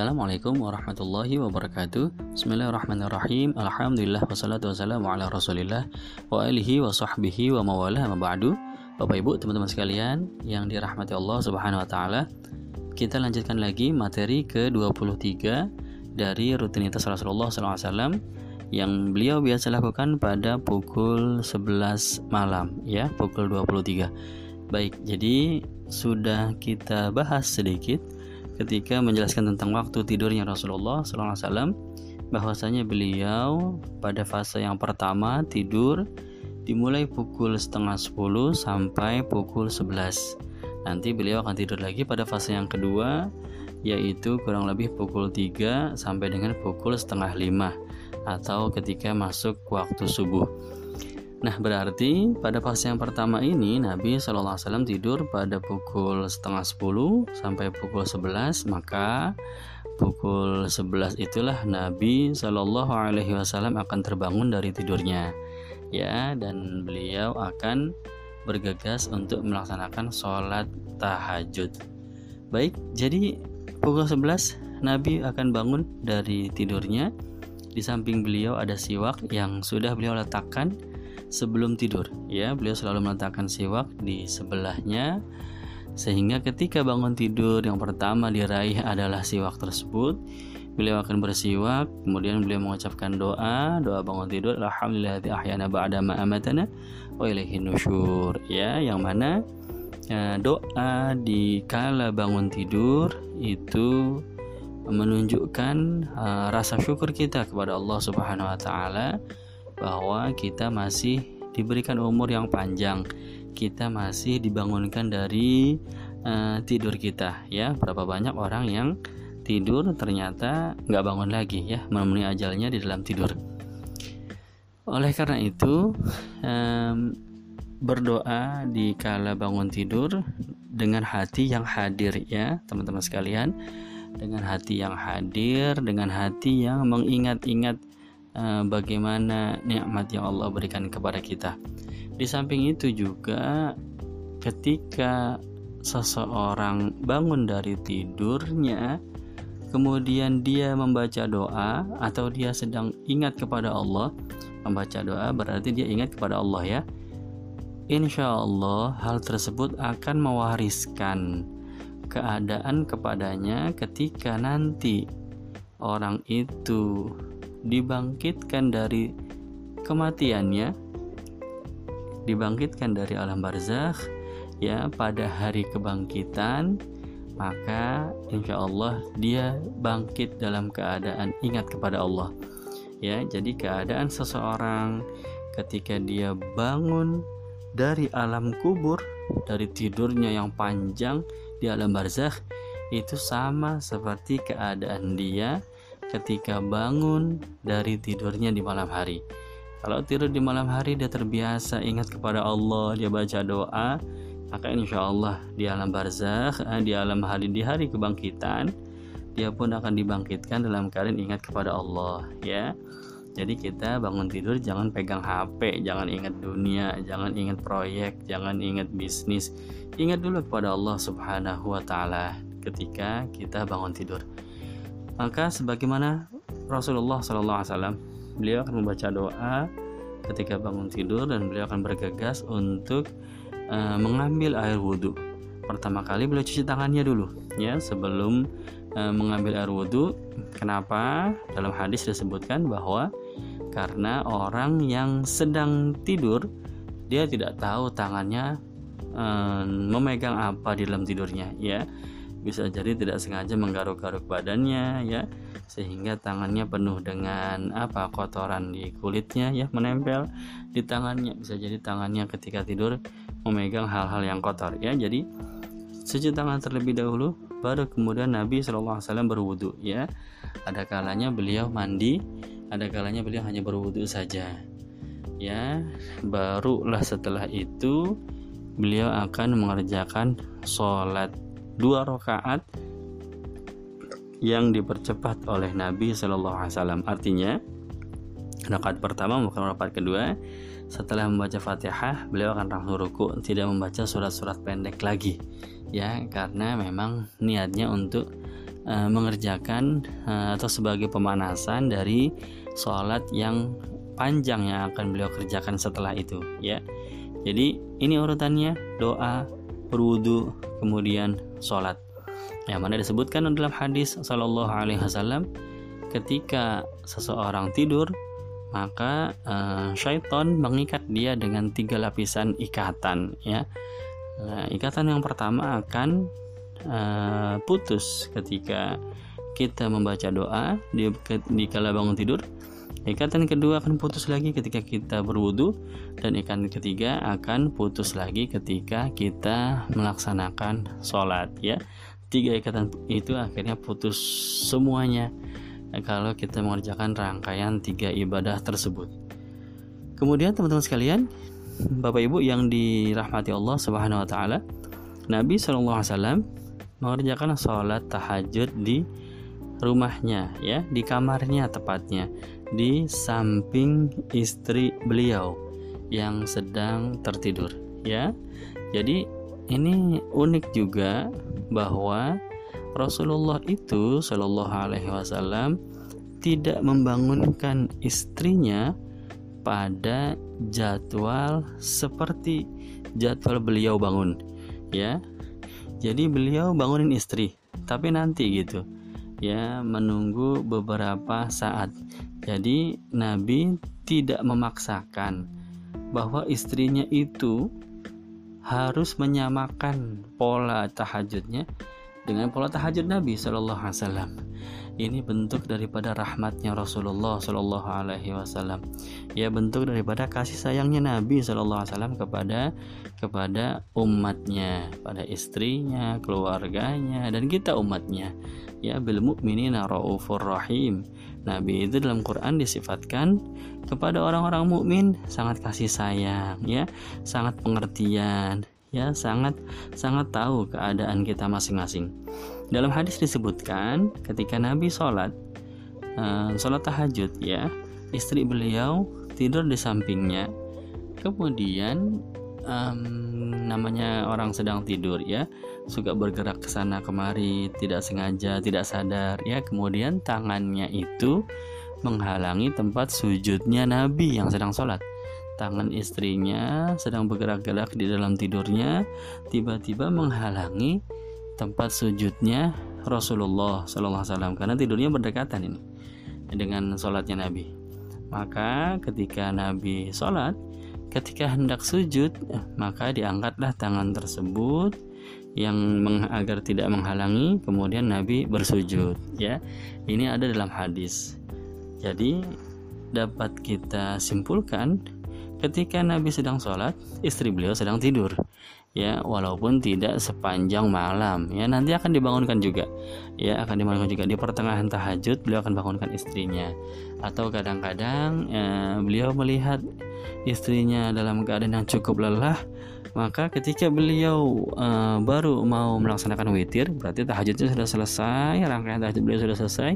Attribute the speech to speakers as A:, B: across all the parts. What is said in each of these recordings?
A: Assalamualaikum warahmatullahi wabarakatuh. Bismillahirrahmanirrahim. Alhamdulillah wassalatu wassalamu ala rasulillah Wa alihi wa sahbihi wa mawalah wa ba'du. Bapak ibu teman-teman sekalian Yang dirahmati Allah subhanahu wa ta'ala Kita lanjutkan lagi materi ke-23 Dari rutinitas Rasulullah SAW Yang beliau biasa lakukan pada pukul 11 malam Ya pukul 23 Baik jadi sudah kita bahas sedikit ketika menjelaskan tentang waktu tidurnya Rasulullah SAW bahwasanya beliau pada fase yang pertama tidur dimulai pukul setengah 10 sampai pukul 11 nanti beliau akan tidur lagi pada fase yang kedua yaitu kurang lebih pukul 3 sampai dengan pukul setengah 5 atau ketika masuk waktu subuh Nah berarti pada fase yang pertama ini Nabi SAW tidur pada pukul setengah 10 sampai pukul 11 maka pukul 11 itulah Nabi Wasallam akan terbangun dari tidurnya. Ya dan beliau akan bergegas untuk melaksanakan sholat tahajud. Baik jadi pukul 11 Nabi akan bangun dari tidurnya. Di samping beliau ada siwak yang sudah beliau letakkan sebelum tidur. Ya beliau selalu meletakkan siwak di sebelahnya sehingga ketika bangun tidur yang pertama diraih adalah siwak tersebut. Beliau akan bersiwak kemudian beliau mengucapkan doa. Doa bangun tidur alhamdulillah ahyana ba'da ma amatana wa ilaihi nusyur. Ya yang mana ya, doa di kala bangun tidur itu menunjukkan uh, rasa syukur kita kepada Allah Subhanahu wa taala bahwa kita masih diberikan umur yang panjang. Kita masih dibangunkan dari uh, tidur kita ya. Berapa banyak orang yang tidur ternyata nggak bangun lagi ya memenuhi ajalnya di dalam tidur. Oleh karena itu um, berdoa di kala bangun tidur dengan hati yang hadir ya teman-teman sekalian. Dengan hati yang hadir dengan hati yang mengingat-ingat Eh, bagaimana nikmat yang Allah berikan kepada kita. Di samping itu juga ketika seseorang bangun dari tidurnya kemudian dia membaca doa atau dia sedang ingat kepada Allah membaca doa berarti dia ingat kepada Allah ya Insya Allah hal tersebut akan mewariskan keadaan kepadanya ketika nanti orang itu dibangkitkan dari kematiannya dibangkitkan dari alam barzakh ya pada hari kebangkitan maka insya Allah dia bangkit dalam keadaan ingat kepada Allah. Ya jadi keadaan seseorang ketika dia bangun dari alam kubur dari tidurnya yang panjang di alam barzakh itu sama seperti keadaan dia ketika bangun dari tidurnya di malam hari. Kalau tidur di malam hari dia terbiasa ingat kepada Allah, dia baca doa, maka insya Allah di alam barzakh, eh, di alam hari di hari kebangkitan, dia pun akan dibangkitkan dalam keadaan ingat kepada Allah, ya. Jadi kita bangun tidur jangan pegang HP, jangan ingat dunia, jangan ingat proyek, jangan ingat bisnis. Ingat dulu kepada Allah Subhanahu wa taala ketika kita bangun tidur. Maka sebagaimana Rasulullah SAW, beliau akan membaca doa ketika bangun tidur dan beliau akan bergegas untuk uh, mengambil air wudhu. Pertama kali beliau cuci tangannya dulu, ya sebelum uh, mengambil air wudhu. Kenapa? Dalam hadis disebutkan bahwa karena orang yang sedang tidur dia tidak tahu tangannya uh, memegang apa di dalam tidurnya, ya bisa jadi tidak sengaja menggaruk-garuk badannya ya. Sehingga tangannya penuh dengan apa kotoran di kulitnya ya menempel di tangannya. Bisa jadi tangannya ketika tidur memegang hal-hal yang kotor ya. Jadi cuci tangan terlebih dahulu baru kemudian Nabi SAW berwudu ya. Ada kalanya beliau mandi ada kalanya beliau hanya berwudu saja ya. Barulah setelah itu beliau akan mengerjakan sholat dua rakaat yang dipercepat oleh Nabi Shallallahu Alaihi Wasallam. Artinya rakaat pertama bukan rakaat kedua. Setelah membaca Fatihah, beliau akan langsung ruku, tidak membaca surat-surat pendek lagi, ya karena memang niatnya untuk uh, mengerjakan uh, atau sebagai pemanasan dari sholat yang panjang yang akan beliau kerjakan setelah itu ya jadi ini urutannya doa berwudu kemudian sholat. Yang mana disebutkan dalam hadis Shallallahu Alaihi Wasallam ketika seseorang tidur maka uh, syaitan mengikat dia dengan tiga lapisan ikatan ya. Nah, ikatan yang pertama akan uh, putus ketika kita membaca doa di, di kala bangun tidur ikatan kedua akan putus lagi ketika kita berwudu dan ikatan ketiga akan putus lagi ketika kita melaksanakan sholat ya tiga ikatan itu akhirnya putus semuanya kalau kita mengerjakan rangkaian tiga ibadah tersebut. Kemudian teman-teman sekalian, Bapak Ibu yang dirahmati Allah Subhanahu wa taala, Nabi SAW mengerjakan sholat tahajud di rumahnya ya, di kamarnya tepatnya, di samping istri beliau yang sedang tertidur ya. Jadi ini unik juga bahwa Rasulullah itu Shallallahu Alaihi Wasallam tidak membangunkan istrinya pada jadwal seperti jadwal beliau bangun ya jadi beliau bangunin istri tapi nanti gitu ya menunggu beberapa saat jadi Nabi tidak memaksakan bahwa istrinya itu harus menyamakan pola tahajudnya dengan pola tahajud Nabi Shallallahu Alaihi Wasallam. Ini bentuk daripada rahmatnya Rasulullah Shallallahu Alaihi Wasallam. Ya bentuk daripada kasih sayangnya Nabi Shallallahu Alaihi Wasallam kepada kepada umatnya, pada istrinya, keluarganya, dan kita umatnya. Ya bil mukminina raufur rahim. Nabi itu dalam Quran disifatkan kepada orang-orang mukmin sangat kasih sayang, ya, sangat pengertian, ya sangat sangat tahu keadaan kita masing-masing. Dalam hadis disebutkan ketika Nabi sholat uh, sholat tahajud ya istri beliau tidur di sampingnya. Kemudian um, namanya orang sedang tidur ya suka bergerak ke sana kemari tidak sengaja tidak sadar ya. Kemudian tangannya itu menghalangi tempat sujudnya Nabi yang sedang sholat tangan istrinya sedang bergerak-gerak di dalam tidurnya tiba-tiba menghalangi tempat sujudnya Rasulullah Sallallahu Alaihi Wasallam karena tidurnya berdekatan ini dengan sholatnya Nabi. Maka ketika Nabi sholat, ketika hendak sujud, maka diangkatlah tangan tersebut yang agar tidak menghalangi, kemudian Nabi bersujud. Ya, ini ada dalam hadis. Jadi dapat kita simpulkan Ketika Nabi sedang sholat, istri beliau sedang tidur. Ya, walaupun tidak sepanjang malam, ya nanti akan dibangunkan juga. Ya, akan dibangunkan juga di pertengahan tahajud beliau akan bangunkan istrinya. Atau kadang-kadang ya, beliau melihat istrinya dalam keadaan yang cukup lelah, maka ketika beliau uh, baru mau melaksanakan witir, berarti tahajudnya sudah selesai, rangkaian tahajud beliau sudah selesai.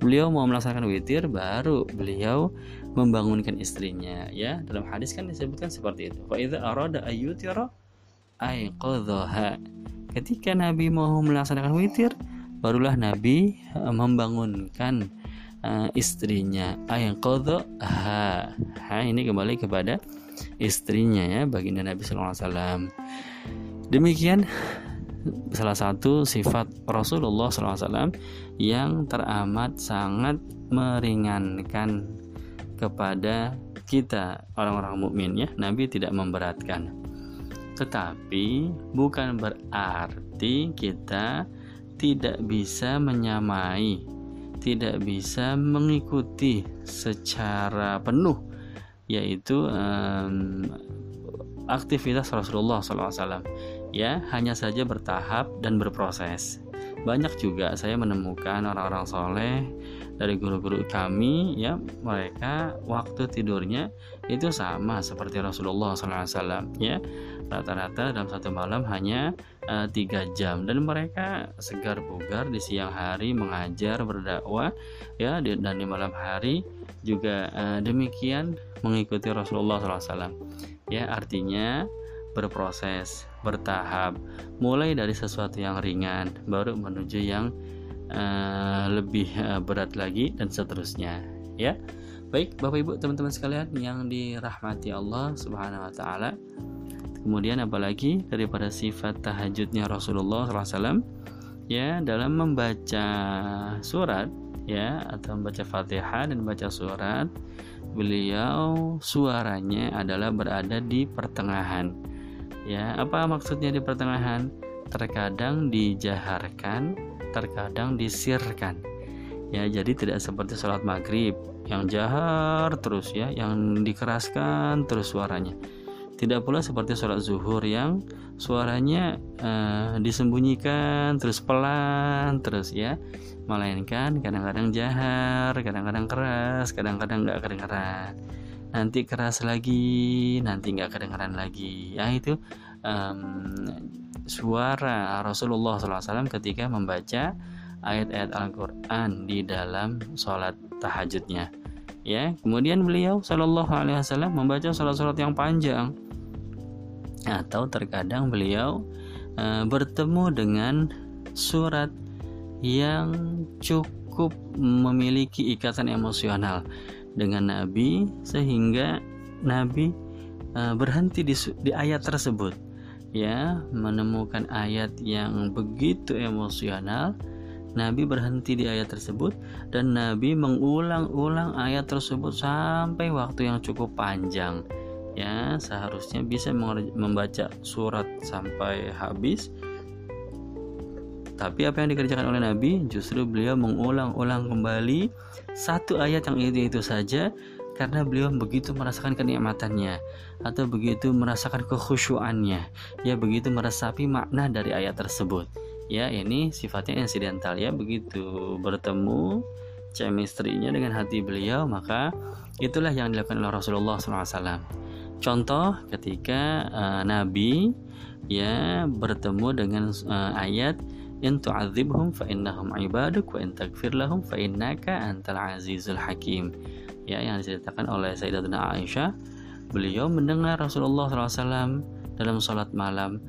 A: Beliau mau melaksanakan witir, baru beliau membangunkan istrinya ya dalam hadis kan disebutkan seperti itu fa arada ketika nabi mau melaksanakan witir barulah nabi eh, membangunkan uh, istrinya. Aiqadhaha ha ini kembali kepada istrinya ya baginda nabi sallallahu alaihi wasallam. Demikian salah satu sifat Rasulullah SAW yang teramat sangat meringankan kepada kita orang-orang mukmin ya. Nabi tidak memberatkan. Tetapi bukan berarti kita tidak bisa menyamai tidak bisa mengikuti secara penuh yaitu um, aktivitas Rasulullah SAW ya hanya saja bertahap dan berproses. Banyak juga saya menemukan orang-orang soleh dari guru-guru kami ya mereka waktu tidurnya itu sama seperti Rasulullah SAW ya rata-rata dalam satu malam hanya uh, tiga jam. Dan mereka segar bugar di siang hari mengajar berdakwah ya dan di malam hari juga uh, demikian mengikuti Rasulullah SAW ya artinya berproses bertahap mulai dari sesuatu yang ringan baru menuju yang uh, lebih berat lagi dan seterusnya. Ya baik bapak ibu teman-teman sekalian yang dirahmati Allah subhanahu wa taala kemudian apalagi daripada sifat tahajudnya Rasulullah SAW ya dalam membaca surat ya atau membaca fatihah dan membaca surat beliau suaranya adalah berada di pertengahan. Ya apa maksudnya di pertengahan? Terkadang dijaharkan terkadang disirkan. Ya jadi tidak seperti sholat maghrib yang jahar terus ya yang dikeraskan terus suaranya tidak pula seperti sholat zuhur yang suaranya uh, disembunyikan terus pelan terus ya. Melainkan kadang-kadang jahar kadang-kadang keras kadang-kadang nggak kedengaran nanti keras lagi nanti nggak kedengaran lagi. Ya itu um, suara Rasulullah SAW ketika membaca ayat-ayat Al-Quran di dalam sholat tahajudnya. Ya kemudian beliau Shallallahu Alaihi Wasallam membaca sholat-sholat yang panjang atau terkadang beliau uh, bertemu dengan surat yang cukup memiliki ikatan emosional dengan Nabi sehingga Nabi uh, berhenti di, di ayat tersebut ya. Menemukan ayat yang begitu emosional Nabi berhenti di ayat tersebut dan Nabi mengulang-ulang ayat tersebut sampai waktu yang cukup panjang ya seharusnya bisa membaca surat sampai habis. Tapi apa yang dikerjakan oleh Nabi? Justru beliau mengulang-ulang kembali satu ayat yang itu itu saja karena beliau begitu merasakan kenikmatannya atau begitu merasakan kekhusyuannya. Ya begitu meresapi makna dari ayat tersebut. Ya ini sifatnya insidental ya. Begitu bertemu chemistry-nya dengan hati beliau maka itulah yang dilakukan oleh Rasulullah SAW contoh ketika uh, Nabi ya bertemu dengan uh, ayat in tu'adzibhum fa innahum ibaduk wa in taghfir lahum fa innaka antal azizul hakim. Ya yang diceritakan oleh Sayyidatuna Aisyah beliau mendengar Rasulullah SAW dalam sholat malam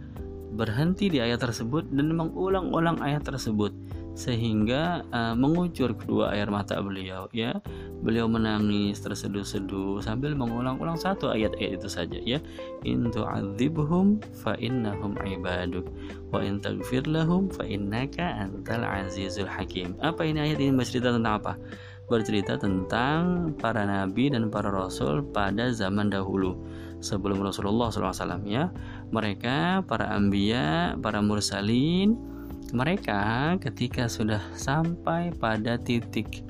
A: berhenti di ayat tersebut dan mengulang-ulang ayat tersebut sehingga uh, mengucur kedua air mata beliau ya. Beliau menangis terseduh-seduh sambil mengulang-ulang satu ayat-ayat itu saja ya. In tu'adzibhum fa innahum ibaduk wa in taghfir lahum fa innaka antal azizul hakim. Apa ini ayat ini? Bercerita tentang apa? Bercerita tentang para nabi dan para rasul pada zaman dahulu sebelum Rasulullah SAW ya. Mereka para ambia para mursalin mereka ketika sudah sampai pada titik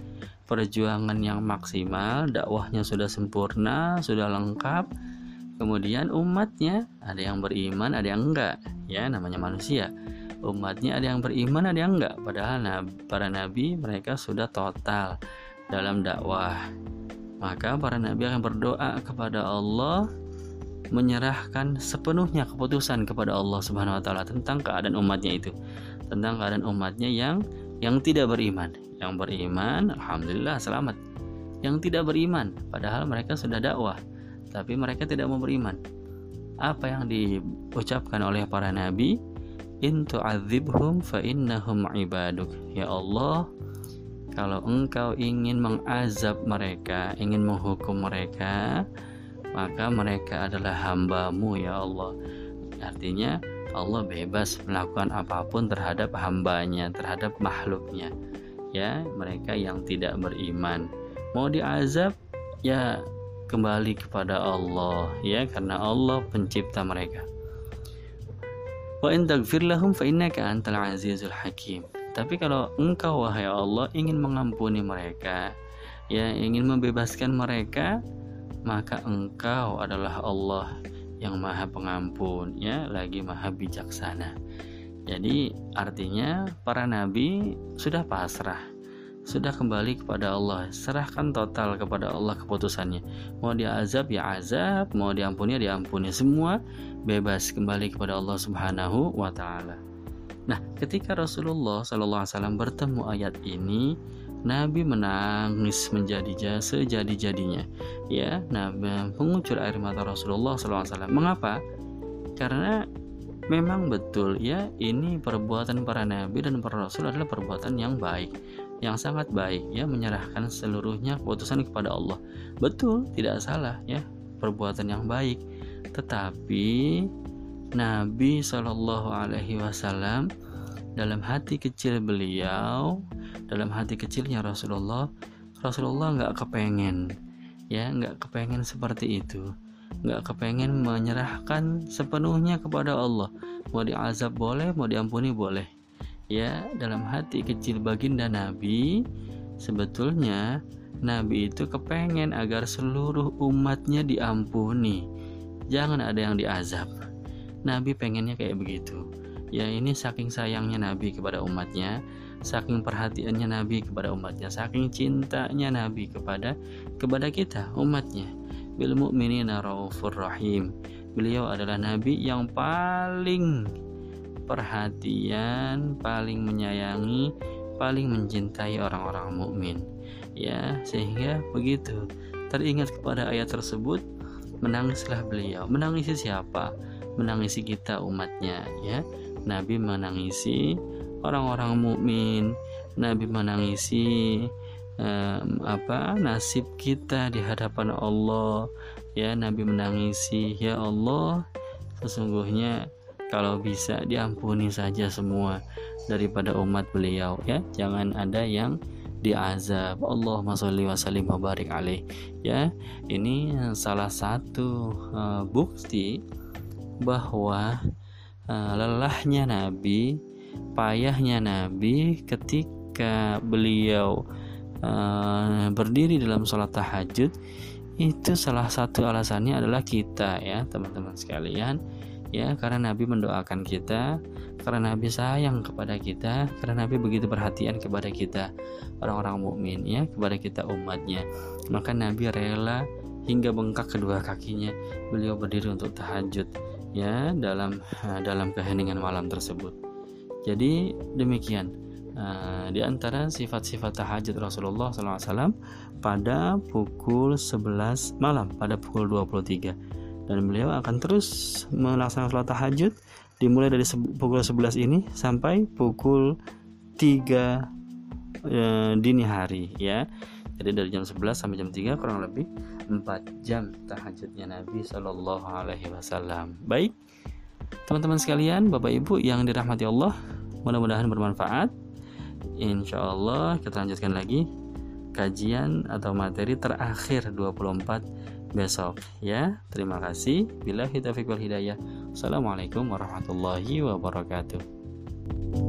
A: perjuangan yang maksimal, dakwahnya sudah sempurna, sudah lengkap, kemudian umatnya ada yang beriman, ada yang enggak, ya namanya manusia. Umatnya ada yang beriman, ada yang enggak. Padahal para nabi mereka sudah total dalam dakwah. Maka para nabi akan berdoa kepada Allah menyerahkan sepenuhnya keputusan kepada Allah Subhanahu wa taala tentang keadaan umatnya itu tentang keadaan umatnya yang yang tidak beriman. Yang beriman, alhamdulillah selamat. Yang tidak beriman, padahal mereka sudah dakwah, tapi mereka tidak mau beriman. Apa yang diucapkan oleh para nabi? In tu'adzibhum fa innahum ibaduk. Ya Allah, kalau engkau ingin mengazab mereka, ingin menghukum mereka, maka mereka adalah hambamu ya Allah. Artinya Allah bebas melakukan apa pun terhadap hambanya, terhadap makhluknya. Ya, mereka yang tidak beriman. Mau diazab, ya kembali kepada Allah, ya karena Allah pencipta mereka. Wa in taghfir lahum fa innaka antal azizul hakim. Tapi kalau engkau wahai Allah ingin mengampuni mereka, ya ingin membebaskan mereka, maka engkau adalah Allah yang maha pengampun ya lagi maha bijaksana. Jadi artinya para nabi sudah pasrah sudah kembali kepada Allah. Serahkan total kepada Allah keputusannya. Mau dia azab ya azab. Mau diampuni ya diampuni. Semua bebas kembali kepada Allah subhanahu wa ta'ala. Nah ketika Rasulullah SAW bertemu ayat ini Nabi menangis menjadi sejadi-jadinya. Ya, Nabi mengucur air mata Rasulullah SAW. Mengapa? Karena memang betul ya ini perbuatan para nabi dan para rasul adalah perbuatan yang baik yang sangat baik ya menyerahkan seluruhnya keputusan kepada Allah betul tidak salah ya perbuatan yang baik tetapi Nabi Shallallahu Alaihi Wasallam dalam hati kecil beliau dalam hati kecilnya Rasulullah Rasulullah nggak kepengen ya nggak kepengen seperti itu. Nggak kepengen menyerahkan sepenuhnya kepada Allah. Mau diazab boleh mau diampuni boleh. Ya dalam hati kecil baginda Nabi sebetulnya Nabi itu kepengen agar seluruh umatnya diampuni. Jangan ada yang diazab. Nabi pengennya kayak begitu ya ini saking sayangnya Nabi kepada umatnya saking perhatiannya Nabi kepada umatnya, saking cintanya Nabi kepada kepada kita umatnya. Bil mu'minina raufur rahim. Beliau adalah nabi yang paling perhatian, paling menyayangi, paling mencintai orang-orang mukmin. Ya, sehingga begitu. Teringat kepada ayat tersebut, menangislah beliau. Menangisi siapa? Menangisi kita umatnya, ya. Nabi menangisi orang-orang mukmin. Nabi menangisi um, apa nasib kita di hadapan Allah. Ya Nabi menangisi ya Allah sesungguhnya kalau bisa diampuni saja semua daripada umat beliau. Ya jangan ada yang diazab. Allahumma sholli wa sallim wa barik alaih. Ya ini salah satu uh, bukti bahwa uh, lelahnya Nabi payahnya Nabi ketika beliau uh, berdiri dalam sholat tahajud itu salah satu alasannya adalah kita ya teman-teman sekalian. Ya karena Nabi mendoakan kita karena Nabi sayang kepada kita karena Nabi begitu perhatian kepada kita orang-orang mukmin ya kepada kita umatnya. Maka Nabi rela hingga bengkak kedua kakinya. Beliau berdiri untuk tahajud ya dalam dalam keheningan malam tersebut. Jadi demikian uh, di antara sifat-sifat tahajud Rasulullah SAW pada pukul 11 malam pada pukul 23 dan beliau akan terus melaksanakan sholat tahajud dimulai dari pukul 11 ini sampai pukul 3 uh, eh, dini hari ya jadi dari jam 11 sampai jam 3 kurang lebih 4 jam tahajudnya Nabi Shallallahu Alaihi Wasallam. Baik teman-teman sekalian Bapak Ibu yang dirahmati Allah mudah-mudahan bermanfaat. Insya Allah kita lanjutkan lagi kajian atau materi terakhir 24 besok ya. Terima kasih. Bila kita wal hidayah. Assalamualaikum warahmatullahi wabarakatuh